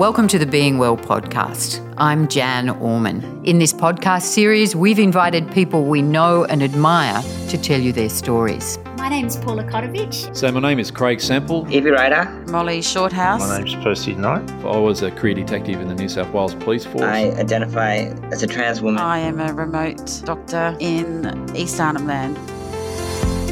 Welcome to the Being Well podcast. I'm Jan Orman. In this podcast series, we've invited people we know and admire to tell you their stories. My name's Paula Kotovich. So my name is Craig Semple. Evie Ryder. Molly Shorthouse. My name's Percy Knight. I was a career detective in the New South Wales Police Force. I identify as a trans woman. I am a remote doctor in East Arnhem Land.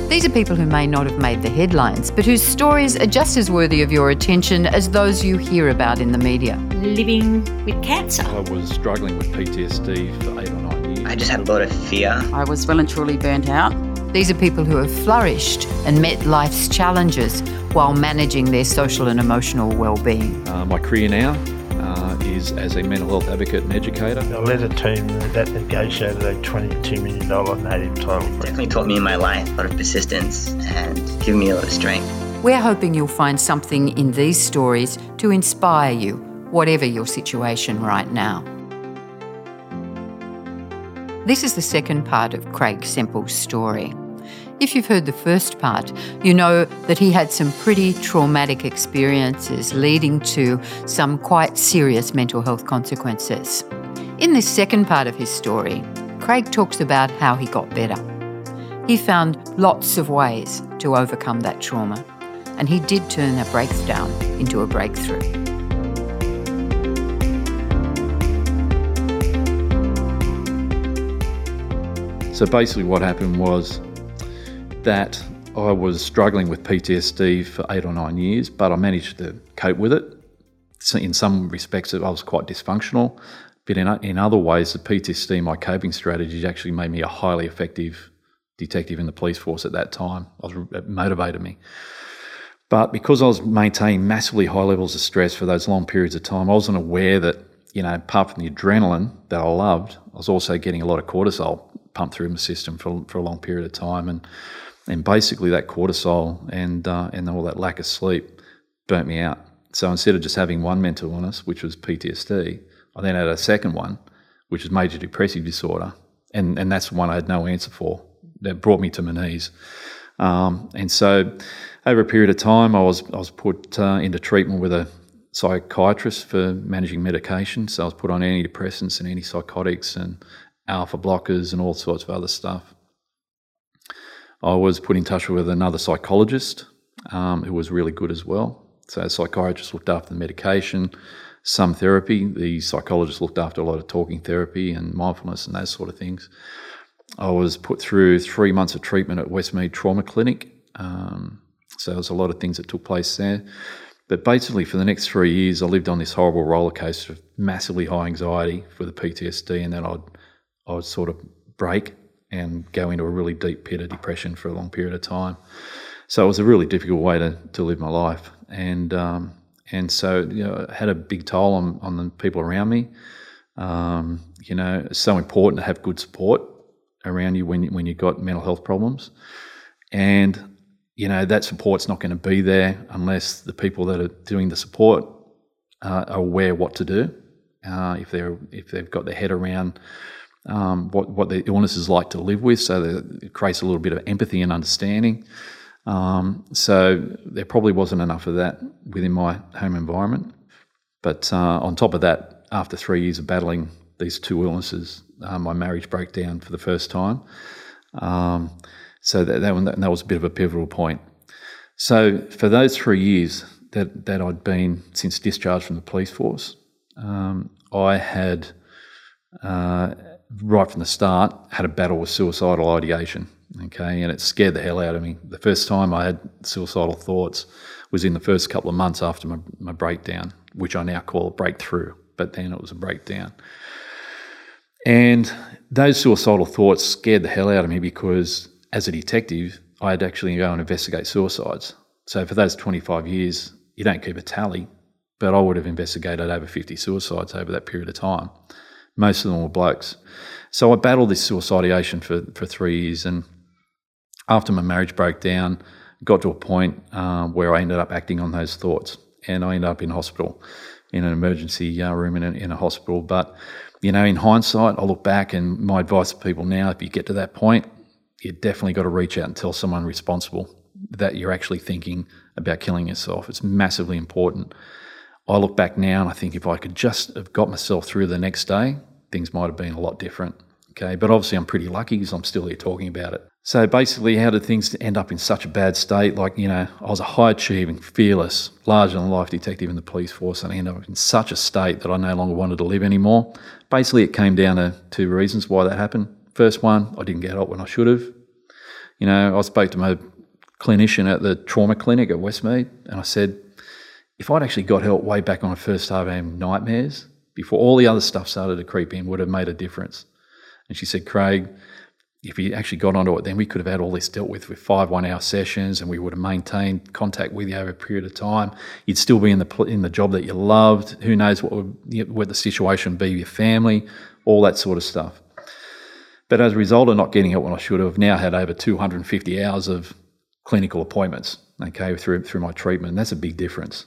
These are people who may not have made the headlines, but whose stories are just as worthy of your attention as those you hear about in the media. Living with cancer. I was struggling with PTSD for eight or nine years. I just had a lot of fear. I was well and truly burnt out. These are people who have flourished and met life's challenges while managing their social and emotional well-being. Uh, my career now is as a mental health advocate and educator. I led a team that negotiated a $22 million native title for Definitely taught me in my life a lot of persistence and given me a lot of strength. We're hoping you'll find something in these stories to inspire you, whatever your situation right now. This is the second part of Craig Semple's story. If you've heard the first part, you know that he had some pretty traumatic experiences leading to some quite serious mental health consequences. In this second part of his story, Craig talks about how he got better. He found lots of ways to overcome that trauma, and he did turn a breakdown into a breakthrough. So basically, what happened was that I was struggling with PTSD for eight or nine years, but I managed to cope with it. In some respects, I was quite dysfunctional, but in, in other ways, the PTSD, my coping strategies, actually made me a highly effective detective in the police force at that time. Was, it motivated me. But because I was maintaining massively high levels of stress for those long periods of time, I wasn't aware that, you know, apart from the adrenaline that I loved, I was also getting a lot of cortisol pumped through my system for, for a long period of time. And and basically that cortisol and uh, and all that lack of sleep burnt me out. So instead of just having one mental illness, which was PTSD, I then had a second one, which was major depressive disorder, and and that's the one I had no answer for. That brought me to my knees. Um, and so, over a period of time, I was I was put uh, into treatment with a psychiatrist for managing medication. So I was put on antidepressants and antipsychotics and alpha blockers and all sorts of other stuff. I was put in touch with another psychologist um, who was really good as well. So, a psychiatrist looked after the medication, some therapy. The psychologist looked after a lot of talking therapy and mindfulness and those sort of things. I was put through three months of treatment at Westmead Trauma Clinic. Um, so, there was a lot of things that took place there. But basically, for the next three years, I lived on this horrible roller coaster of massively high anxiety for the PTSD, and then I'd, I would sort of break and go into a really deep pit of depression for a long period of time. So it was a really difficult way to, to live my life, and um, and so you know, it had a big toll on on the people around me. Um, you know, it's so important to have good support around you when when you've got mental health problems, and you know that support's not going to be there unless the people that are doing the support uh, are aware what to do. Uh, if they're if they've got their head around um, what what the illness is like to live with, so that it creates a little bit of empathy and understanding. Um, so there probably wasn't enough of that within my home environment. But uh, on top of that, after three years of battling these two illnesses, uh, my marriage broke down for the first time. Um, so that, that, that was a bit of a pivotal point. So for those three years that, that I'd been since discharge from the police force, um, I had uh, right from the start, had a battle with suicidal ideation. Okay, and it scared the hell out of me. The first time I had suicidal thoughts was in the first couple of months after my, my breakdown, which I now call a breakthrough, but then it was a breakdown. And those suicidal thoughts scared the hell out of me because as a detective, I had actually go and investigate suicides. So for those 25 years, you don't keep a tally, but I would have investigated over 50 suicides over that period of time. Most of them were blokes. So I battled this suicidation for, for three years. And after my marriage broke down, got to a point uh, where I ended up acting on those thoughts. And I ended up in hospital, in an emergency uh, room in a, in a hospital. But, you know, in hindsight, I look back and my advice to people now, if you get to that point, you definitely got to reach out and tell someone responsible that you're actually thinking about killing yourself. It's massively important. I look back now and I think if I could just have got myself through the next day, things might have been a lot different. Okay, but obviously I'm pretty lucky because I'm still here talking about it. So basically, how did things end up in such a bad state? Like, you know, I was a high achieving, fearless, larger than life detective in the police force, and I ended up in such a state that I no longer wanted to live anymore. Basically, it came down to two reasons why that happened. First one, I didn't get help when I should have. You know, I spoke to my clinician at the trauma clinic at Westmead, and I said, if I'd actually got help way back when I first started having nightmares, before all the other stuff started to creep in, would have made a difference. And she said, Craig, if you actually got onto it, then we could have had all this dealt with with five one-hour sessions, and we would have maintained contact with you over a period of time. You'd still be in the in the job that you loved. Who knows what would, what the situation would be with your family, all that sort of stuff. But as a result of not getting it when I should have, now had over 250 hours of clinical appointments. Okay, through through my treatment, that's a big difference.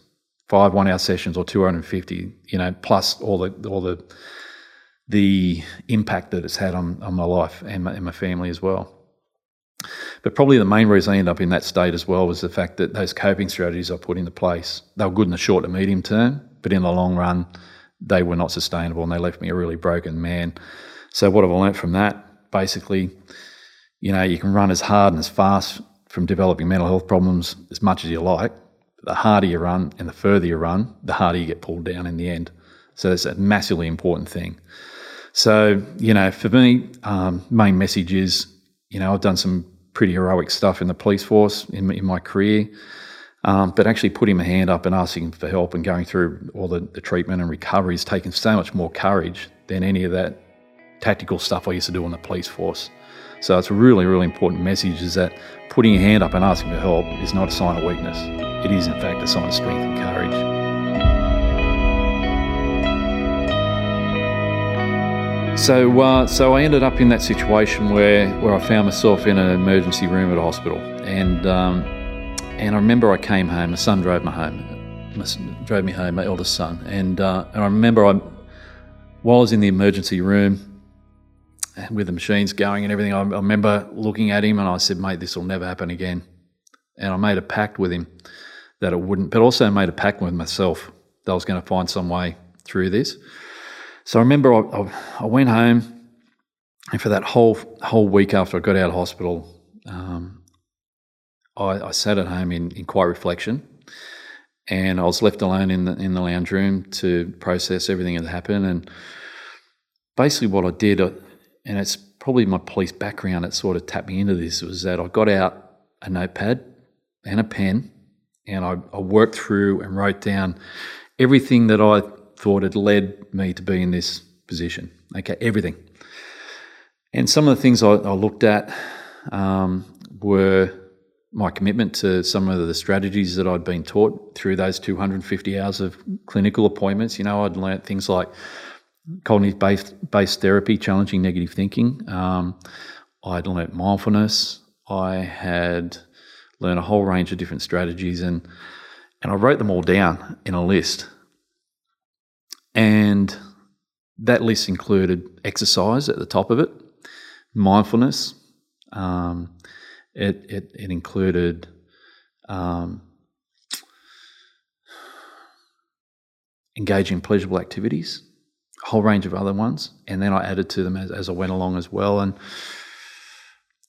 Five one-hour sessions or 250, you know, plus all the all the the impact that it's had on, on my life and my, and my family as well. But probably the main reason I ended up in that state as well was the fact that those coping strategies I put into place, they were good in the short to medium term, but in the long run, they were not sustainable and they left me a really broken man. So what have I learnt from that? Basically, you know, you can run as hard and as fast from developing mental health problems as much as you like. The harder you run and the further you run, the harder you get pulled down in the end. So that's a massively important thing. So, you know, for me, um, main message is, you know, I've done some pretty heroic stuff in the police force in, in my career, um, but actually putting my hand up and asking for help and going through all the, the treatment and recovery has taken so much more courage than any of that tactical stuff I used to do in the police force. So it's a really, really important message is that putting your hand up and asking for help is not a sign of weakness. It is, in fact, a sign of strength and courage. So, uh, so I ended up in that situation where, where I found myself in an emergency room at a hospital, and um, and I remember I came home. My son drove me home, my son drove me home, my eldest son, and uh, and I remember I, while I was in the emergency room, with the machines going and everything, I, I remember looking at him and I said, "Mate, this will never happen again," and I made a pact with him that it wouldn't, but also made a pact with myself that I was going to find some way through this. So I remember I, I, went home, and for that whole whole week after I got out of hospital, um, I, I, sat at home in, in quiet reflection, and I was left alone in the in the lounge room to process everything that happened. And basically, what I did, uh, and it's probably my police background that sort of tapped me into this, was that I got out a notepad and a pen, and I, I worked through and wrote down everything that I thought had led me to be in this position. Okay, everything. And some of the things I, I looked at um, were my commitment to some of the strategies that I'd been taught through those 250 hours of clinical appointments. You know, I'd learnt things like cognitive based, based therapy, challenging negative thinking. Um, I'd learnt mindfulness. I had learned a whole range of different strategies and and I wrote them all down in a list and that list included exercise at the top of it, mindfulness. Um, it, it, it, included um, engaging in pleasurable activities, a whole range of other ones. And then I added to them as, as I went along as well. And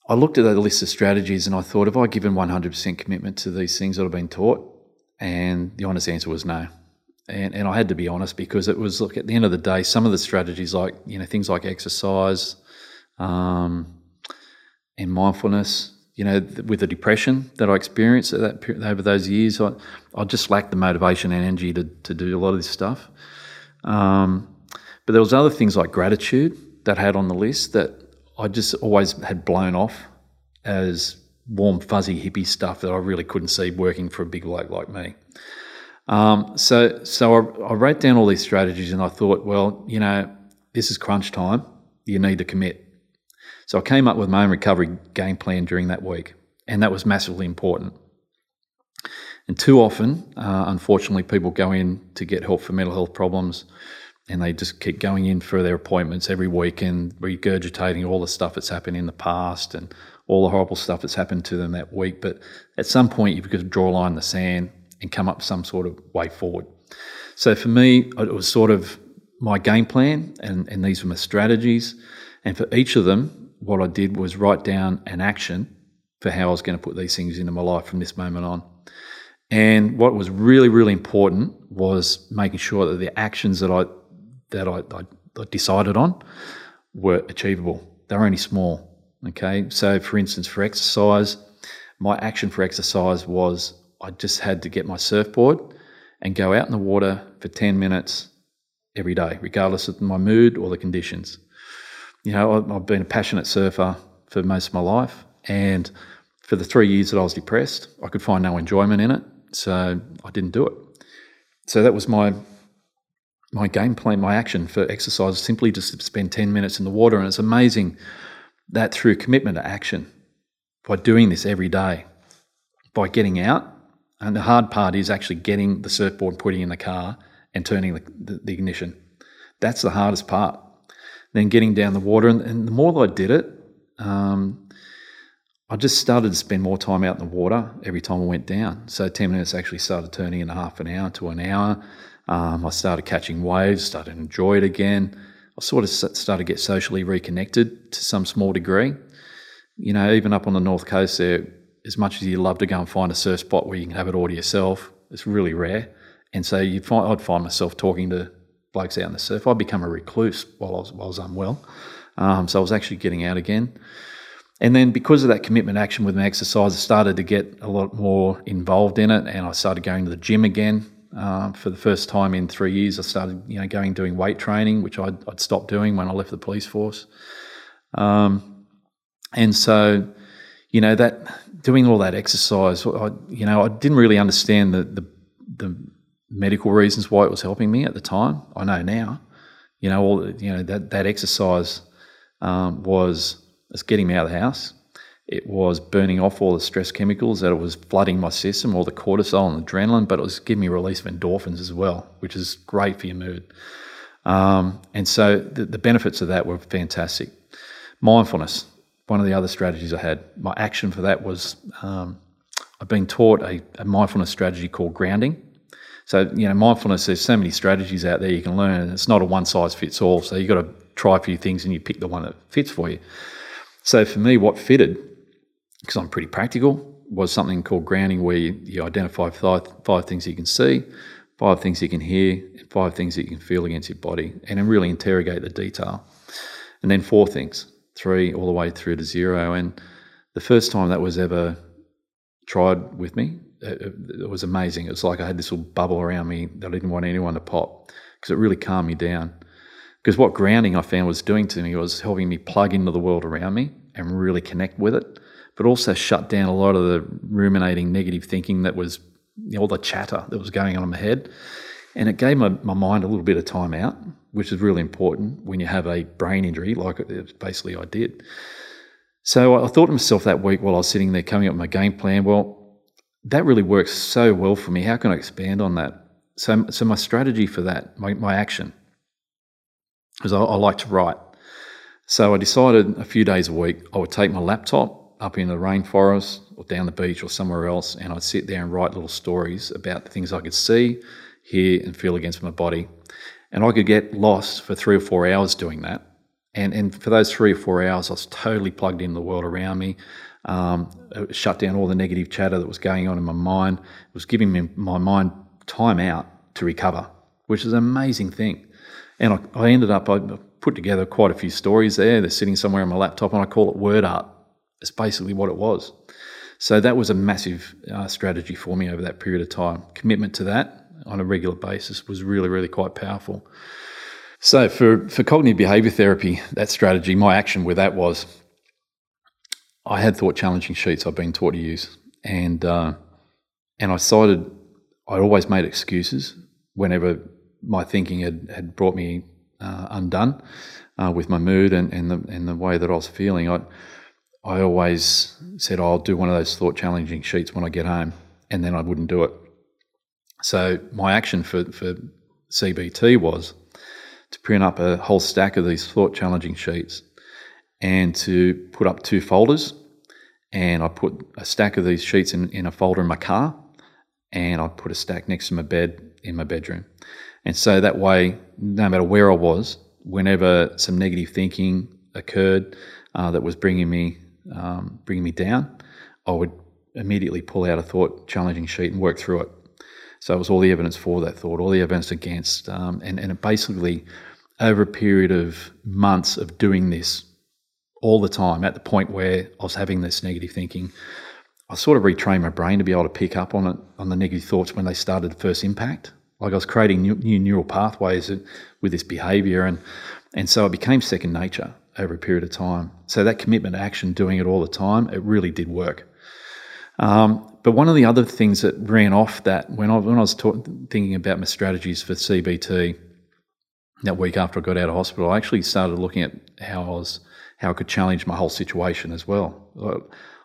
I looked at that list of strategies and I thought, have I given 100% commitment to these things that I've been taught? And the honest answer was no and, and I had to be honest because it was look at the end of the day, some of the strategies like you know things like exercise, um, and mindfulness. You know, with the depression that I experienced that over those years, I, I just lacked the motivation and energy to, to do a lot of this stuff. Um, but there was other things like gratitude that I had on the list that I just always had blown off as warm, fuzzy, hippie stuff that I really couldn't see working for a big bloke like me. Um, so so I, I wrote down all these strategies and I thought, well, you know, this is crunch time. You need to commit. So I came up with my own recovery game plan during that week, and that was massively important. And too often, uh, unfortunately, people go in to get help for mental health problems and they just keep going in for their appointments every week and regurgitating all the stuff that's happened in the past and all the horrible stuff that's happened to them that week. But at some point, you've got to draw a line in the sand and come up some sort of way forward. So for me, it was sort of my game plan, and, and these were my strategies. And for each of them, what I did was write down an action for how I was going to put these things into my life from this moment on. And what was really, really important was making sure that the actions that I that I, I, I decided on were achievable. They were only small. Okay, so for instance, for exercise, my action for exercise was I just had to get my surfboard and go out in the water for 10 minutes every day, regardless of my mood or the conditions. You know, I've been a passionate surfer for most of my life, and for the three years that I was depressed, I could find no enjoyment in it, so I didn't do it. So that was my my game plan, my action for exercise, is simply to spend 10 minutes in the water. And it's amazing that through commitment to action, by doing this every day, by getting out, and the hard part is actually getting the surfboard, putting in the car, and turning the, the, the ignition. That's the hardest part. Then getting down the water, and, and the more that I did it, um, I just started to spend more time out in the water every time I went down. So 10 minutes actually started turning into half an hour to an hour. Um, I started catching waves, started to enjoy it again. I sort of started to get socially reconnected to some small degree. You know, even up on the north coast there, as much as you love to go and find a surf spot where you can have it all to yourself, it's really rare. And so you find I'd find myself talking to blokes out in the surf. I'd become a recluse while I was, while I was unwell. Um, so I was actually getting out again. And then because of that commitment action with my exercise, I started to get a lot more involved in it, and I started going to the gym again. Uh, for the first time in three years, I started, you know, going doing weight training, which I'd, I'd stopped doing when I left the police force. Um, and so, you know, that doing all that exercise, I, you know, I didn't really understand the, the, the medical reasons why it was helping me at the time. I know now, you know, all you know that that exercise um, was was getting me out of the house. It was burning off all the stress chemicals that it was flooding my system, all the cortisol and adrenaline, but it was giving me release of endorphins as well, which is great for your mood. Um, and so the, the benefits of that were fantastic. Mindfulness, one of the other strategies I had. My action for that was um, I've been taught a, a, mindfulness strategy called grounding. So, you know, mindfulness, there's so many strategies out there you can learn, it's not a one size fits all. So, you've got to try a few things and you pick the one that fits for you. So, for me, what fitted because I'm pretty practical, was something called grounding, where you, you identify five, five things you can see, five things you can hear, and five things you can feel against your body, and then really interrogate the detail. And then four things, three all the way through to zero. And the first time that was ever tried with me, it, it was amazing. It was like I had this little bubble around me that I didn't want anyone to pop because it really calmed me down. Because what grounding I found was doing to me was helping me plug into the world around me and really connect with it but also shut down a lot of the ruminating negative thinking that was you know, all the chatter that was going on in my head. And it gave my, my mind a little bit of time out, which is really important when you have a brain injury, like it, basically I did. So I thought to myself that week while I was sitting there coming up with my game plan, well, that really works so well for me. How can I expand on that? So, so my strategy for that, my, my action, because I, I like to write. So I decided a few days a week I would take my laptop up in the rainforest or down the beach or somewhere else, and I'd sit there and write little stories about the things I could see, hear, and feel against my body. And I could get lost for three or four hours doing that. And, and for those three or four hours, I was totally plugged in the world around me. Um, shut down all the negative chatter that was going on in my mind. It was giving me my mind time out to recover, which is an amazing thing. And I, I ended up, I put together quite a few stories there. They're sitting somewhere on my laptop, and I call it word art it's basically what it was. So that was a massive uh, strategy for me over that period of time. Commitment to that on a regular basis was really, really quite powerful. So for, for cognitive behavior therapy, that strategy, my action with that was I had thought challenging sheets I've been taught to use. And, uh, and I cited, I always made excuses whenever my thinking had, had brought me uh, undone uh, with my mood and, and, the, and the way that I was feeling. I, I always said, oh, I'll do one of those thought challenging sheets when I get home, and then I wouldn't do it. So my action for, for CBT was to print up a whole stack of these thought challenging sheets and to put up two folders. And I put a stack of these sheets in, in a folder in my car, and I put a stack next to my bed in my bedroom. And so that way, no matter where I was, whenever some negative thinking occurred uh, that was bringing me um, bringing me down, I would immediately pull out a thought challenging sheet and work through it. So it was all the evidence for that thought, all the evidence against, um, and and basically over a period of months of doing this all the time, at the point where I was having this negative thinking, I sort of retrained my brain to be able to pick up on it on the negative thoughts when they started to first impact. Like I was creating new, new neural pathways with this behaviour, and and so it became second nature over a period of time. So that commitment to action, doing it all the time, it really did work. Um, but one of the other things that ran off that when I, when I was talk, thinking about my strategies for CBT that week after I got out of hospital, I actually started looking at how I was how I could challenge my whole situation as well.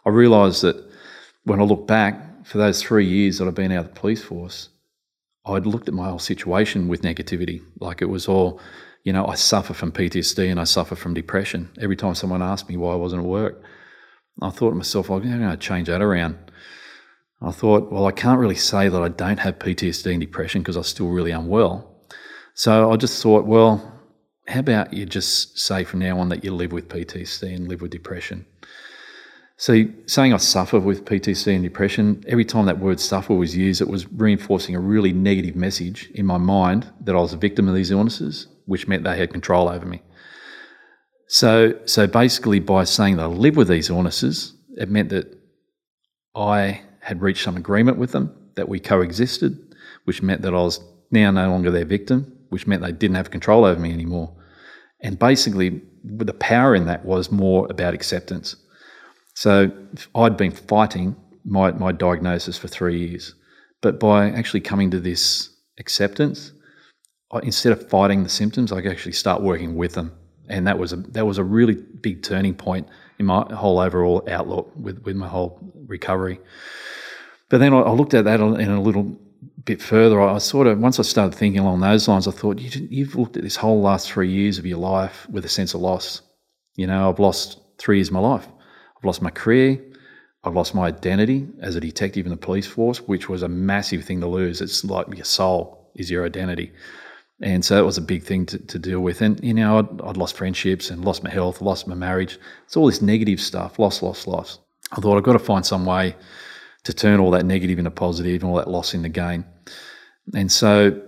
I realised that when I look back for those three years that I've been out of the police force, I'd looked at my whole situation with negativity, like it was all you know, I suffer from PTSD and I suffer from depression. Every time someone asked me why I wasn't at work, I thought to myself, I'm going to change that around. I thought, well, I can't really say that I don't have PTSD and depression because I'm still really unwell. So I just thought, well, how about you just say from now on that you live with PTSD and live with depression? So saying I suffer with PTSD and depression, every time that word suffer was used, it was reinforcing a really negative message in my mind that I was a victim of these illnesses which meant they had control over me. So, so basically, by saying that I live with these illnesses, it meant that I had reached some agreement with them, that we coexisted, which meant that I was now no longer their victim, which meant they didn't have control over me anymore. And basically, the power in that was more about acceptance. So I'd been fighting my, my diagnosis for three years. But by actually coming to this acceptance, instead of fighting the symptoms, I could actually start working with them, and that was a that was a really big turning point in my whole overall outlook with with my whole recovery. But then I, I looked at that in a little bit further. I sort of once I started thinking along those lines, I thought you, you've looked at this whole last three years of your life with a sense of loss. You know, I've lost three years of my life. I've lost my career. I've lost my identity as a detective in the police force, which was a massive thing to lose. It's like your soul is your identity. And so that was a big thing to, to deal with. And, you know, I'd, I'd, lost friendships and lost my health, lost my marriage. It's all this negative stuff, loss, loss, loss. I thought I've got to find some way to turn all that negative into positive and all that loss into gain. And so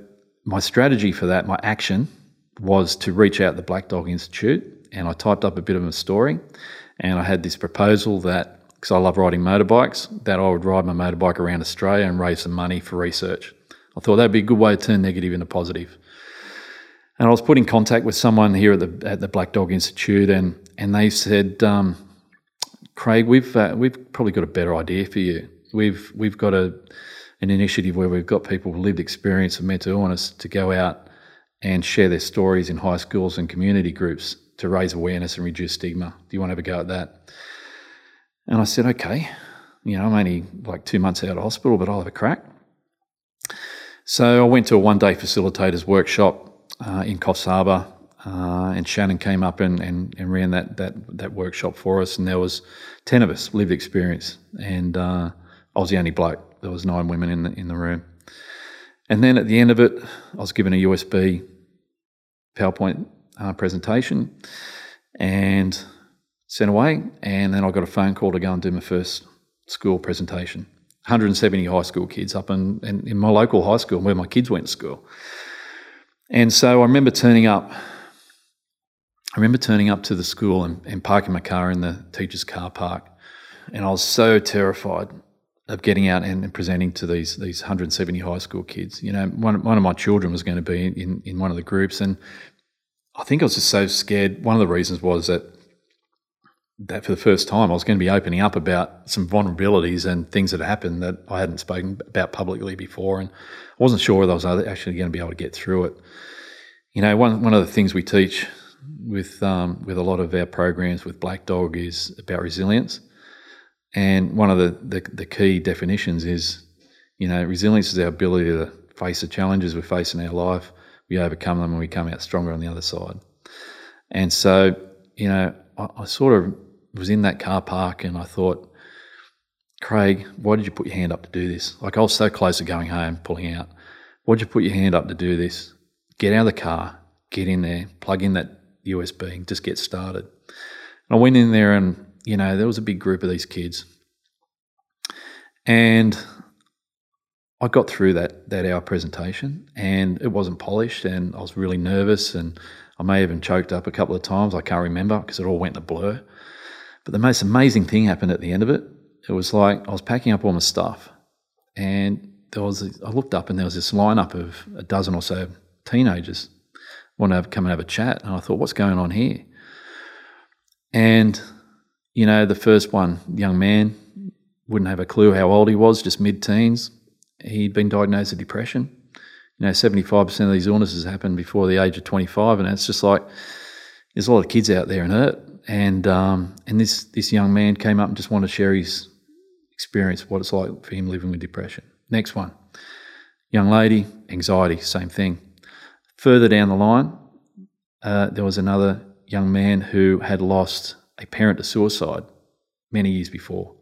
my strategy for that, my action, was to reach out to the Black Dog Institute and I typed up a bit of a story. And I had this proposal that, because I love riding motorbikes, that I would ride my motorbike around Australia and raise some money for research. I thought that'd be a good way to turn negative into positive. And I was put in contact with someone here at the at the Black Dog Institute, and and they said, um, Craig, we've uh, we've probably got a better idea for you. We've we've got a an initiative where we've got people with lived experience of mental illness to go out and share their stories in high schools and community groups to raise awareness and reduce stigma. Do you want to have a go at that? And I said, okay. You know, I'm only like two months out of hospital, but I'll have a crack. So I went to a one day facilitators workshop uh, in Coffs Harbour, uh, and Shannon came up and, and, and, ran that, that that workshop for us, and there was ten of us lived experience, and uh, I was the only bloke. There was nine women in the in the room, and then at the end of it, I was given a USB PowerPoint uh, presentation, and sent away, and then I got a phone call to go and do my first school presentation. 170 high school kids up in, in, in my local high school where my kids went to school. And so I remember turning up. I remember turning up to the school and, and parking my car in the teacher's car park. And I was so terrified of getting out and, and, presenting to these these 170 high school kids. You know, one, one of my children was going to be in, in one of the groups, and I think I was just so scared. One of the reasons was that that for the first time I was going to be opening up about some vulnerabilities and things that happened that I hadn't spoken about publicly before, and I wasn't sure whether I was actually going to be able to get through it. You know, one one of the things we teach with um, with a lot of our programs with Black Dog is about resilience, and one of the, the, the key definitions is, you know, resilience is our ability to face the challenges we face in our life, we overcome them, and we come out stronger on the other side. And so, you know, I, I sort of was in that car park and I thought, Craig, why did you put your hand up to do this? Like I was so close to going home, pulling out. Why'd you put your hand up to do this? Get out of the car, get in there, plug in that USB, and just get started. And I went in there, and you know, there was a big group of these kids, and I got through that that hour presentation, and it wasn't polished, and I was really nervous, and I may have even choked up a couple of times. I can't remember because it all went a blur. But the most amazing thing happened at the end of it. It was like I was packing up all my stuff, and there was a, I looked up and there was this lineup of a dozen or so teenagers want to come and have a chat, and I thought, what's going on here? And you know, the first one, young man, wouldn't have a clue how old he was, just mid-teens. He'd been diagnosed with depression. You know, seventy-five percent of these illnesses happen before the age of twenty-five, and it's just like there's a lot of kids out there and hurt. And um, and this this young man came up and just wanted to share his experience, what it's like for him living with depression. Next one, young lady, anxiety, same thing. Further down the line, uh, there was another young man who had lost a parent to suicide many years before.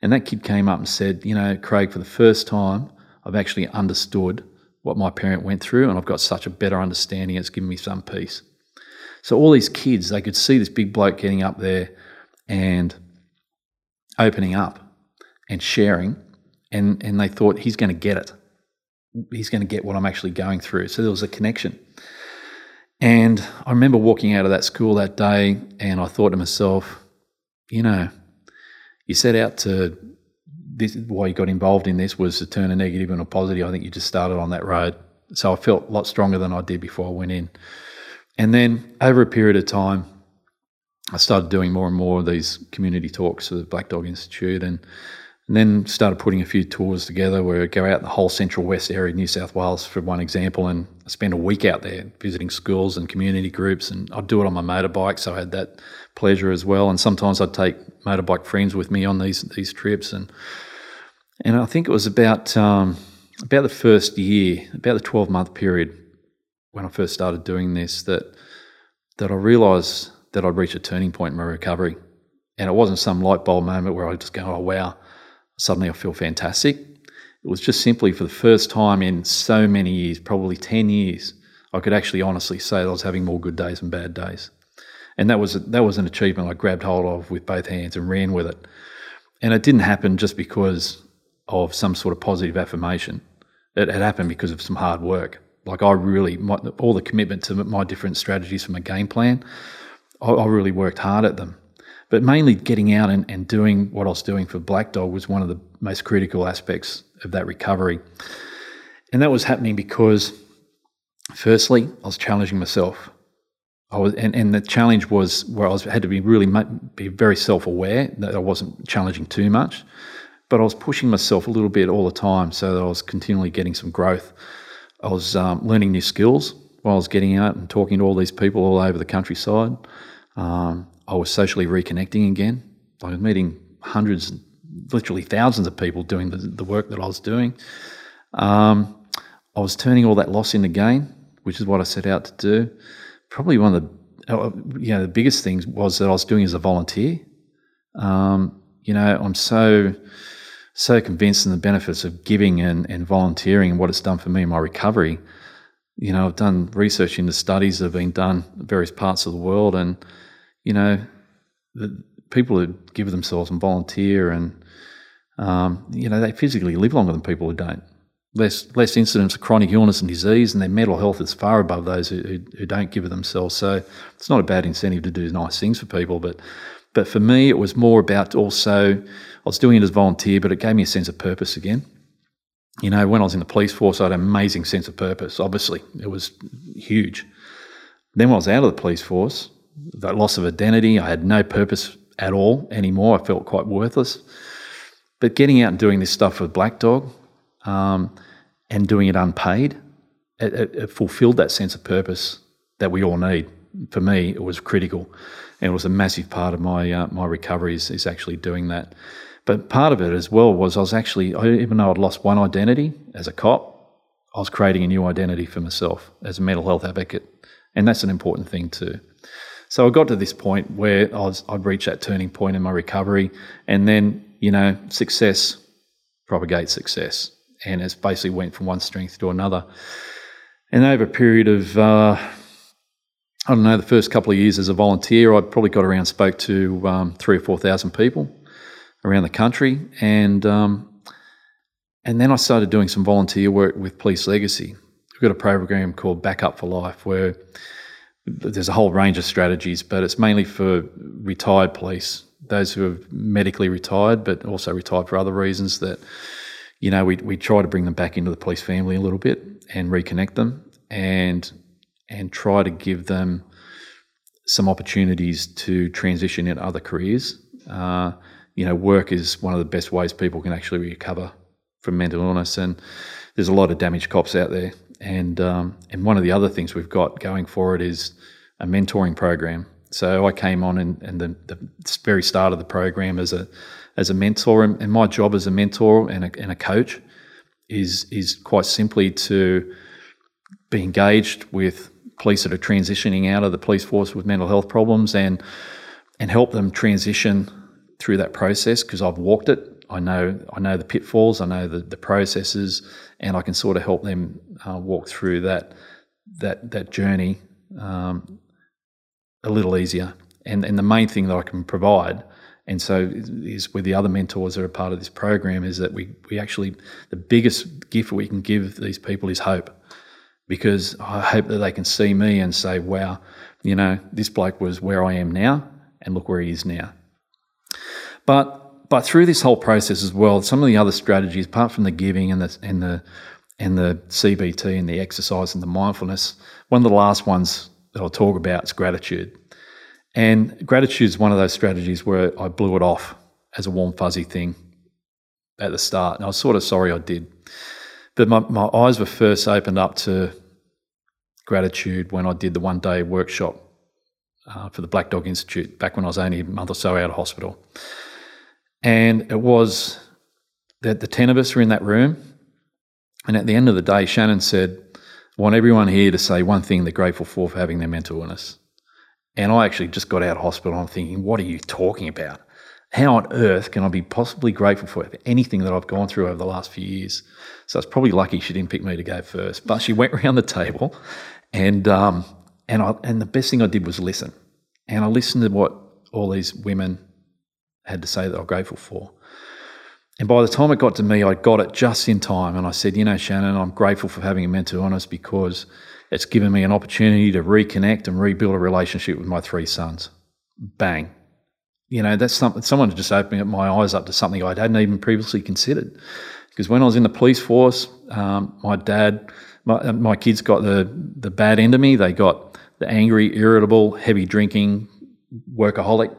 And that kid came up and said, You know, Craig, for the first time, I've actually understood what my parent went through, and I've got such a better understanding. It's given me some peace. So, all these kids, they could see this big bloke getting up there and opening up and sharing, and, and they thought, He's going to get it. He's going to get what I'm actually going through. So, there was a connection. And I remember walking out of that school that day, and I thought to myself, you know, you set out to this why you got involved in this was to turn a negative into a positive. I think you just started on that road. So I felt a lot stronger than I did before I went in. And then over a period of time, I started doing more and more of these community talks at the Black Dog Institute and, and then started putting a few tours together where I go out in the whole central west area of New South Wales for one example and I spend a week out there visiting schools and community groups and I'd do it on my motorbike so I had that pleasure as well and sometimes I'd take motorbike friends with me on these these trips and and I think it was about um, about the first year about the 12 month period when I first started doing this that that I realised that I'd reached a turning point in my recovery and it wasn't some light bulb moment where I just go oh wow suddenly I feel fantastic. It was just simply for the first time in so many years, probably 10 years, I could actually honestly say that I was having more good days than bad days. And that was, that was an achievement I grabbed hold of with both hands and ran with it. And it didn't happen just because of some sort of positive affirmation. It had happened because of some hard work. Like I really, my, all the commitment to my different strategies from my game plan, I, I really worked hard at them. But mainly getting out and, and doing what I was doing for Black Dog was one of the most critical aspects of that recovery. And that was happening because, firstly, I was challenging myself. I was, and, and the challenge was where I was had to be really be very self aware that I wasn't challenging too much, but I was pushing myself a little bit all the time so that I was continually getting some growth. I was um, learning new skills while I was getting out and talking to all these people all over the countryside. Um, I was socially reconnecting again. I was meeting hundreds, literally thousands of people doing the, the work that I was doing. Um, I was turning all that loss into gain, which is what I set out to do. Probably one of the uh, you know the biggest things was that I was doing as a volunteer. Um, you know, I'm so so convinced in the benefits of giving and, and volunteering and what it's done for me in my recovery. You know, I've done research into studies that have been done in various parts of the world, and you know, the people who give themselves and volunteer and, um, you know, they physically live longer than people who don't. Less, less incidents of chronic illness and disease, and their mental health is far above those who, who, who don't give of themselves. So it's not a bad incentive to do nice things for people, but but for me, it was more about also, I was doing it as a volunteer, but it gave me a sense of purpose again. You know, when I was in the police force, I had an amazing sense of purpose, obviously. It was huge. Then when I was out of the police force, that loss of identity. I had no purpose at all anymore. I felt quite worthless. But getting out and doing this stuff with Black Dog um, and doing it unpaid, it, it, it, fulfilled that sense of purpose that we all need. For me, it was critical, and it was a massive part of my uh, my recovery is, is actually doing that. But part of it as well was I was actually, even though I'd lost one identity as a cop, I was creating a new identity for myself as a mental health advocate, and that's an important thing too. So I got to this point where I was, I'd reached that turning point in my recovery, and then you know, success propagates success, and it's basically went from one strength to another. And over a period of, uh, I don't know, the first couple of years as a volunteer, I probably got around, spoke to um, three or four thousand people around the country, and um, and then I started doing some volunteer work with Police Legacy. We've got a program called Backup for Life where there's a whole range of strategies, but it's mainly for retired police, those who have medically retired, but also retired for other reasons that, you know, we, we try to bring them back into the police family a little bit and reconnect them and and try to give them some opportunities to transition into other careers. Uh, you know, work is one of the best ways people can actually recover from mental illness, and there's a lot of damaged cops out there. And um, and one of the other things we've got going forward is a mentoring program. So I came on in, in the, the, very start of the program as a as a mentor, and, and my job as a mentor and a, and a coach is is quite simply to be engaged with police that are transitioning out of the police force with mental health problems and and help them transition through that process because I've walked it. I know I know the pitfalls, I know the, the processes, and I can sort of help them uh, walk through that that that journey um, a little easier. And and the main thing that I can provide, and so is with the other mentors that are part of this program, is that we we actually the biggest gift we can give these people is hope, because I hope that they can see me and say, wow, you know, this bloke was where I am now, and look where he is now. But but through this whole process as well, some of the other strategies, apart from the giving and the and the and the CBT and the exercise and the mindfulness, one of the last ones I'll talk about is gratitude. And gratitude is one of those strategies where I blew it off as a warm fuzzy thing at the start. And I was sort of sorry I did. But my, my eyes were first opened up to gratitude when I did the one day workshop uh, for the Black Dog Institute back when I was only a month or so out of hospital. And it was that the 10 of us were in that room. And at the end of the day, Shannon said, want everyone here to say one thing they're grateful for for having their mental illness. And I actually just got out of hospital and I'm thinking, what are you talking about? How on earth can I be possibly grateful for anything that I've gone through over the last few years? So it's probably lucky she didn't pick me to go first. But she went around the table and um, and I and the best thing I did was listen. And I listened to what all these women had to say that I'm grateful for. And by the time it got to me, I got it just in time. And I said, you know, Shannon, I'm grateful for having a mental illness because it's given me an opportunity to reconnect and rebuild a relationship with my three sons. Bang. You know, that's something, someone just opened up my eyes up to something I hadn't even previously considered. Because when I was in the police force, um, my dad, my, my kids got the, the bad end of me. They got the angry, irritable, heavy drinking, workaholic.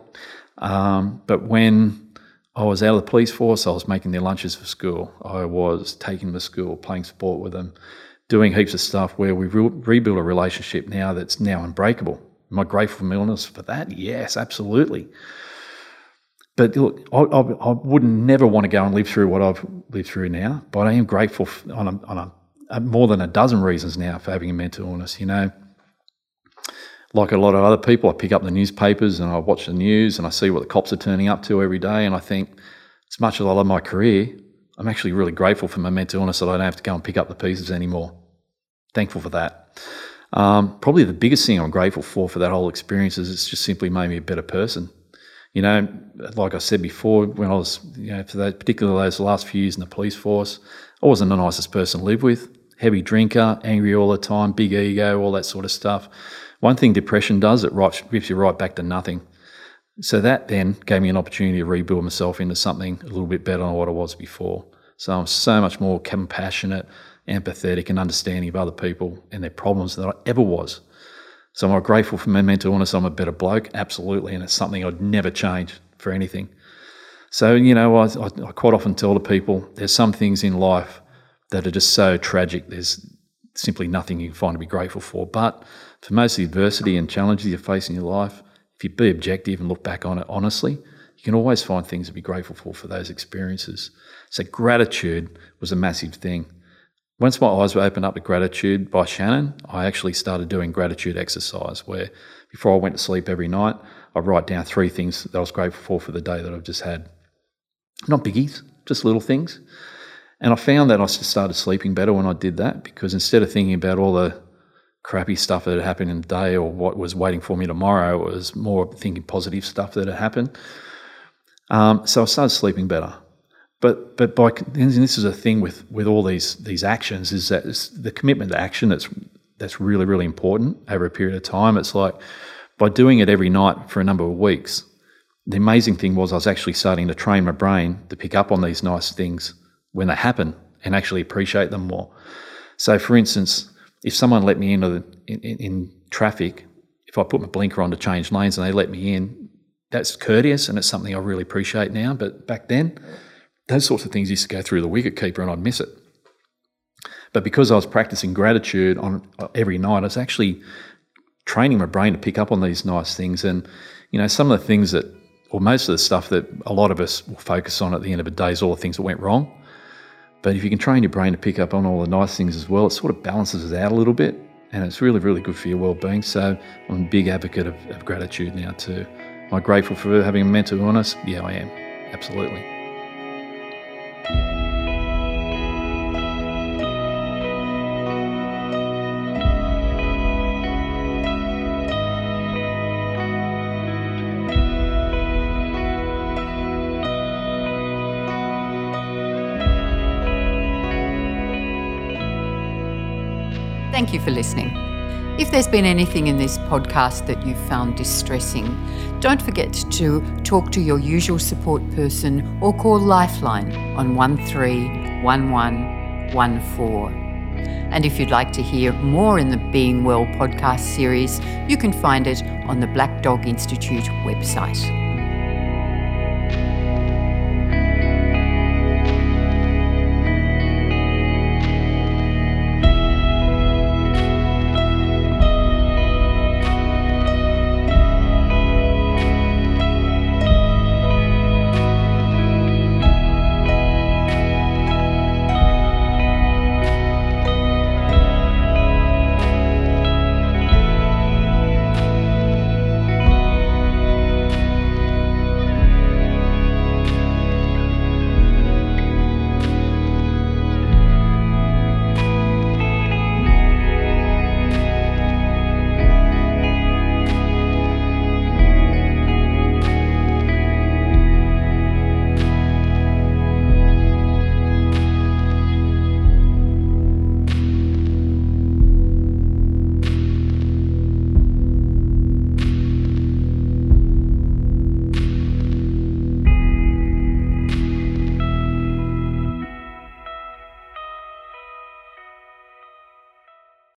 Um, but when I was out of the police force, I was making their lunches for school. I was taking them to school, playing sport with them, doing heaps of stuff where we've re- rebuilt a relationship now that's now unbreakable. Am I grateful for my illness for that? Yes, absolutely. But look, I, I, I, would never want to go and live through what I've lived through now. But I am grateful on, a, on a more than a dozen reasons now for having a mental illness. You know, like a lot of other people, I pick up the newspapers and I watch the news and I see what the cops are turning up to every day. And I think, as much as I love my career, I'm actually really grateful for my mental illness that I don't have to go and pick up the pieces anymore. Thankful for that. Um, probably the biggest thing I'm grateful for for that whole experience is it's just simply made me a better person. You know, like I said before, when I was, you know, for that, particularly those last few years in the police force, I wasn't the nicest person to live with. Heavy drinker, angry all the time, big ego, all that sort of stuff. One thing depression does, it rips you right back to nothing. So that then gave me an opportunity to rebuild myself into something a little bit better than what I was before. So I'm so much more compassionate, empathetic, and understanding of other people and their problems than I ever was. So I'm grateful for my mental illness. I'm a better bloke, absolutely, and it's something I'd never change for anything. So you know, I, I, I quite often tell the people there's some things in life that are just so tragic. There's simply nothing you can find to be grateful for. But for most of the adversity and challenges you face in your life, if you be objective and look back on it honestly, you can always find things to be grateful for for those experiences. So gratitude was a massive thing. Once my eyes were opened up to gratitude by Shannon, I actually started doing gratitude exercise where before I went to sleep every night, I write down three things that I was grateful for for the day that I've just had. Not biggies, just little things. And I found that I started sleeping better when I did that because instead of thinking about all the crappy stuff that had happened in the day or what was waiting for me tomorrow, it was more thinking positive stuff that had happened. Um, so I started sleeping better. But but by and this is a thing with with all these these actions is that the commitment to action that's that's really really important over a period of time. It's like by doing it every night for a number of weeks. The amazing thing was I was actually starting to train my brain to pick up on these nice things when they happen and actually appreciate them more. So, for instance, if someone let me into the, in, in, in traffic, if I put my blinker on to change lanes and they let me in, that's courteous and it's something I really appreciate now. But back then, those sorts of things used to go through the wicket keeper and I'd miss it. But because I was practicing gratitude on uh, every night, I was actually training my brain to pick up on these nice things. And, you know, some of the things that, or most of the stuff that a lot of us will focus on at the end of the day is all the things that went wrong. But if you can train your brain to pick up on all the nice things as well, it sort of balances it out a little bit. And it's really, really good for your well-being. So I'm a big advocate of, of gratitude now too. Am I grateful for having a mental illness? Yeah, I am. Absolutely. For listening. If there's been anything in this podcast that you've found distressing, don't forget to talk to your usual support person or call Lifeline on 131114. And if you'd like to hear more in the Being Well podcast series, you can find it on the Black Dog Institute website.